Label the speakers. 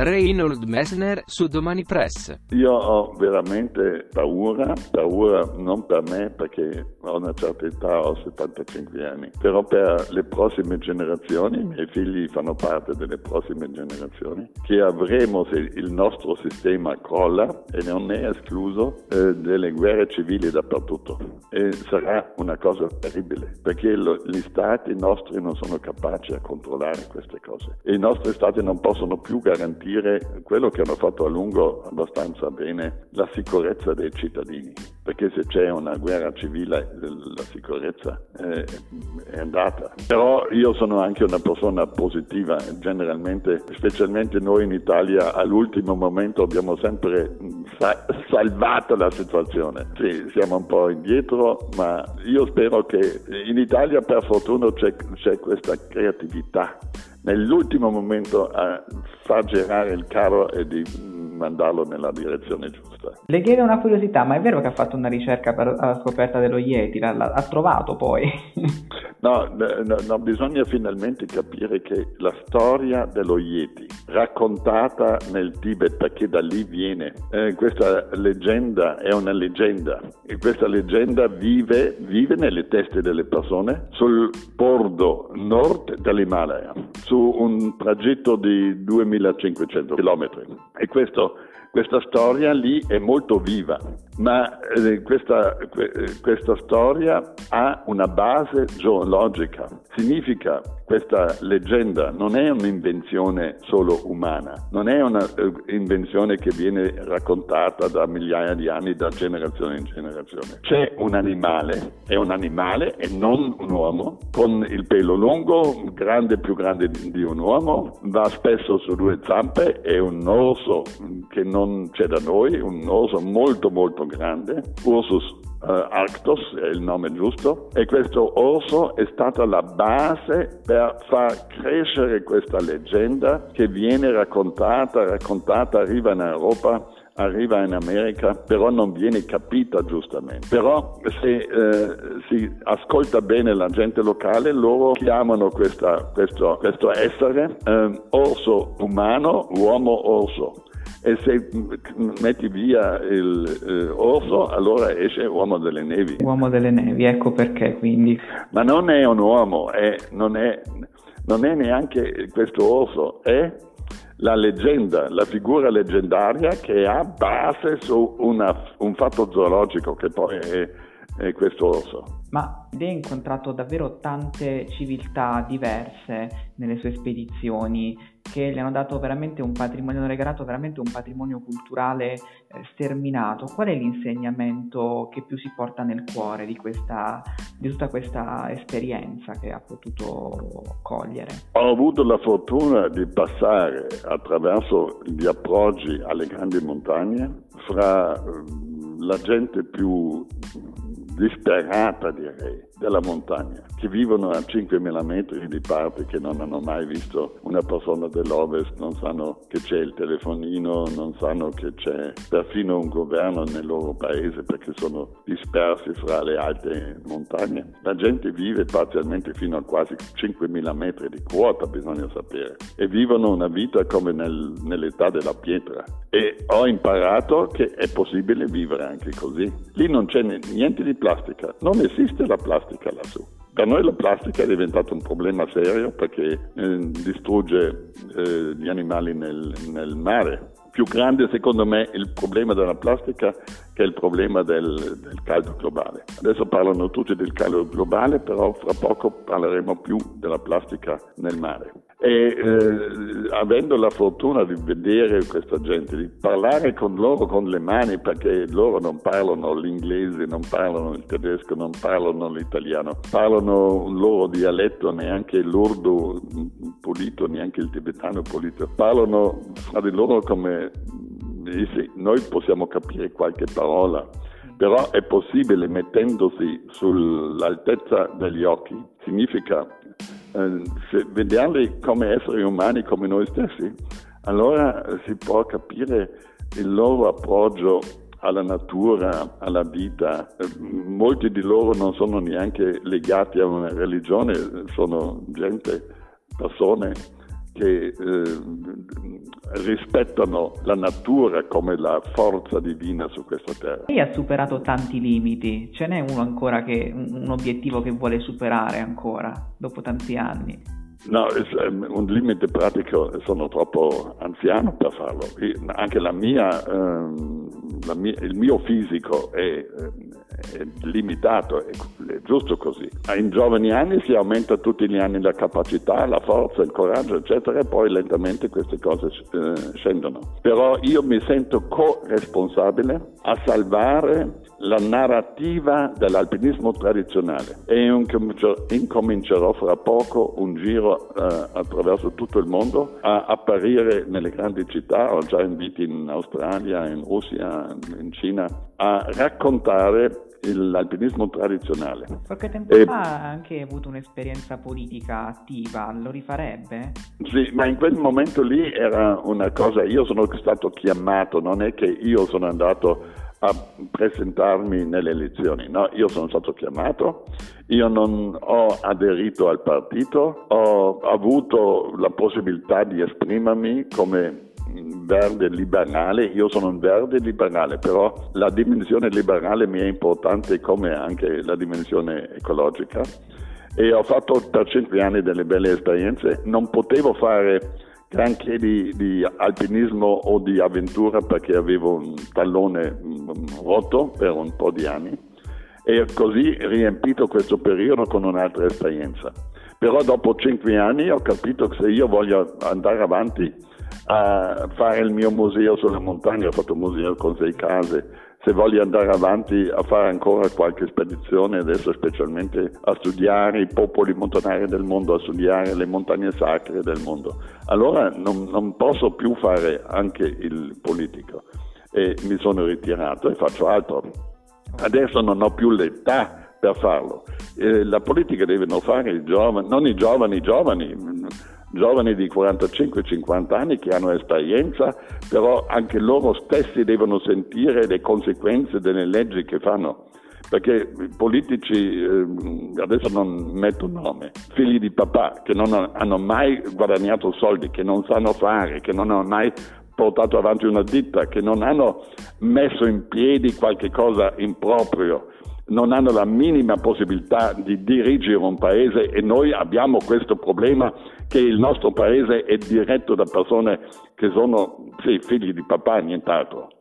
Speaker 1: Reynold Messner su Domani Press.
Speaker 2: Io ho veramente paura, paura non per me perché ho una certa età, ho 75 anni, però per le prossime generazioni, i miei figli fanno parte delle prossime generazioni, che avremo se il nostro sistema crolla e non è escluso eh, delle guerre civili dappertutto. E sarà una cosa terribile perché lo, gli stati nostri non sono capaci a controllare queste cose e i nostri stati non possono più garantire garantire quello che hanno fatto a lungo abbastanza bene, la sicurezza dei cittadini, perché se c'è una guerra civile la sicurezza è, andata. Però io sono anche una persona positiva, generalmente, specialmente noi in Italia all'ultimo momento abbiamo sempre sa- salvato la situazione. Sì, siamo un po' indietro, ma io spero che in Italia per fortuna c'è, c'è questa creatività nell'ultimo momento a far girare il carro e di mandarlo nella direzione giusta.
Speaker 3: Le chiedo una curiosità, ma è vero che ha fatto una ricerca per la scoperta dello Yeti? L'ha, trovato poi?
Speaker 2: no, no, no, bisogna finalmente capire che la storia dello Yeti, raccontata nel Tibet, perché da lì viene, eh, questa leggenda è una leggenda e questa leggenda vive, vive nelle teste delle persone sul bordo nord dell'Himalaya, su un tragitto di 2500 km. E questo questa storia lì è molto viva, ma eh, questa, questa storia ha una base geologica. Significa questa leggenda non è un'invenzione solo umana, non è un'invenzione che viene raccontata da migliaia di anni, da generazione in generazione. C'è un animale, è un animale e non un uomo, con il pelo lungo, grande, più grande di un uomo, va spesso su due zampe, è un orso che non c'è da noi, un orso molto molto grande, Ursus uh, Arctos è il nome giusto, e questo orso è stata la base per far crescere questa leggenda che viene raccontata, raccontata, arriva in Europa arriva in America, però non viene capita giustamente. Però se eh, si ascolta bene la gente locale, loro chiamano questa, questo, questo, essere eh, orso umano, uomo orso e se metti via il eh, orso allora esce uomo delle nevi.
Speaker 3: Uomo delle nevi, ecco perché quindi.
Speaker 2: Ma non è un uomo, è, non, è, non è neanche questo orso, è la leggenda, la figura leggendaria che ha base su una, un fatto zoologico che poi è, è questo orso.
Speaker 3: Ma lei ha incontrato davvero tante civiltà diverse nelle sue spedizioni che gli hanno dato veramente un patrimonio, hanno regalato veramente un patrimonio culturale eh, sterminato. Qual è l'insegnamento che più si porta nel cuore di, questa, di tutta questa esperienza che ha potuto cogliere?
Speaker 2: Ho avuto la fortuna di passare attraverso gli approcci alle grandi montagne fra eh, la gente più disperata direi della montagna, che vivono a 5.000 metri di parte, che non hanno mai visto una persona dell'Ovest, non sanno che c'è il telefonino, non sanno che c'è perfino un governo nel loro paese perché sono dispersi fra le alte montagne. La gente vive parzialmente fino a quasi 5.000 metri di quota, bisogna sapere, e vivono una vita come nel, nell'età della pietra. E ho imparato che è possibile vivere anche così. Lì non c'è niente di plastica, non esiste la plastica lassù. Per noi la plastica è diventato un problema serio perché eh, distrugge eh, gli animali nel, nel, mare. Più grande secondo me il problema della plastica che il problema del, del caldo globale. Adesso parlano tutti del caldo globale, però fra poco parleremo più della plastica nel mare e eh, avendo la fortuna di vedere questa gente, di parlare con loro con le mani perché loro non parlano l'inglese, non parlano il tedesco, non parlano l'italiano, parlano un loro dialetto, neanche l'urdu pulito, neanche il tibetano pulito, parlano fra di loro come noi possiamo capire qualche parola, però è possibile mettendosi sull'altezza degli occhi, significa se vederli come esseri umani, come noi stessi, allora eh, si può capire il loro appoggio alla natura, alla vita. Eh, molti di loro non sono neanche legati a una religione, sono gente, persone che eh, rispettano la natura come la forza divina su questa terra.
Speaker 3: Lei ha superato tanti limiti, ce n'è uno ancora che un obiettivo che vuole superare ancora dopo tanti anni?
Speaker 2: No, un limite pratico, sono troppo anziano per farlo. Anche la mia, la mia, il mio fisico è, è limitato, è, è, giusto così. In giovani anni si aumenta tutti gli anni la capacità, la forza, il coraggio, eccetera, e poi lentamente queste cose eh, scendono. Però io mi sento co-responsabile a salvare la narrativa dell'alpinismo tradizionale e incomincerò fra poco un giro eh, attraverso tutto il mondo a apparire nelle grandi città, ho già inviti in Australia, in Russia, in Cina, a raccontare l'alpinismo tradizionale.
Speaker 3: Qualche tempo e... fa ha anche avuto un'esperienza politica attiva, lo rifarebbe?
Speaker 2: Sì, ma in quel momento lì era una cosa, io sono stato chiamato, non è che io sono andato a presentarmi nelle elezioni. No, io sono stato chiamato, io non ho aderito al partito, ho avuto la possibilità di esprimermi come verde liberale, io sono un verde liberale, però la dimensione liberale mi è importante come anche la dimensione ecologica e ho fatto per cinque anni delle belle esperienze, non potevo fare granché di, di, alpinismo o di avventura perché avevo un tallone mm, rotto per un po' di anni e così riempito questo periodo con un'altra esperienza. Però dopo cinque anni ho capito che se io voglio andare avanti a fare il mio museo sulla montagna, ho fatto un museo con sei case, se voglio andare avanti a fare ancora qualche spedizione, adesso specialmente a studiare i popoli montanari del mondo, a studiare le montagne sacre del mondo, allora non, non posso più fare anche il politico e mi sono ritirato e faccio altro. Adesso non ho più l'età per farlo. Eh, la politica devono fare i giovani, non i giovani, i giovani giovani di 45-50 anni che hanno esperienza, però anche loro stessi devono sentire le conseguenze delle leggi che fanno. Perché i politici, eh, adesso non metto nome, figli di papà che non hanno mai guadagnato soldi, che non sanno fare, che non hanno mai portato avanti una ditta, che non hanno messo in piedi qualche cosa improprio, non hanno la minima possibilità di dirigere un paese e noi abbiamo questo problema che il nostro paese è diretto da persone che sono sì, figli di papà nient'altro.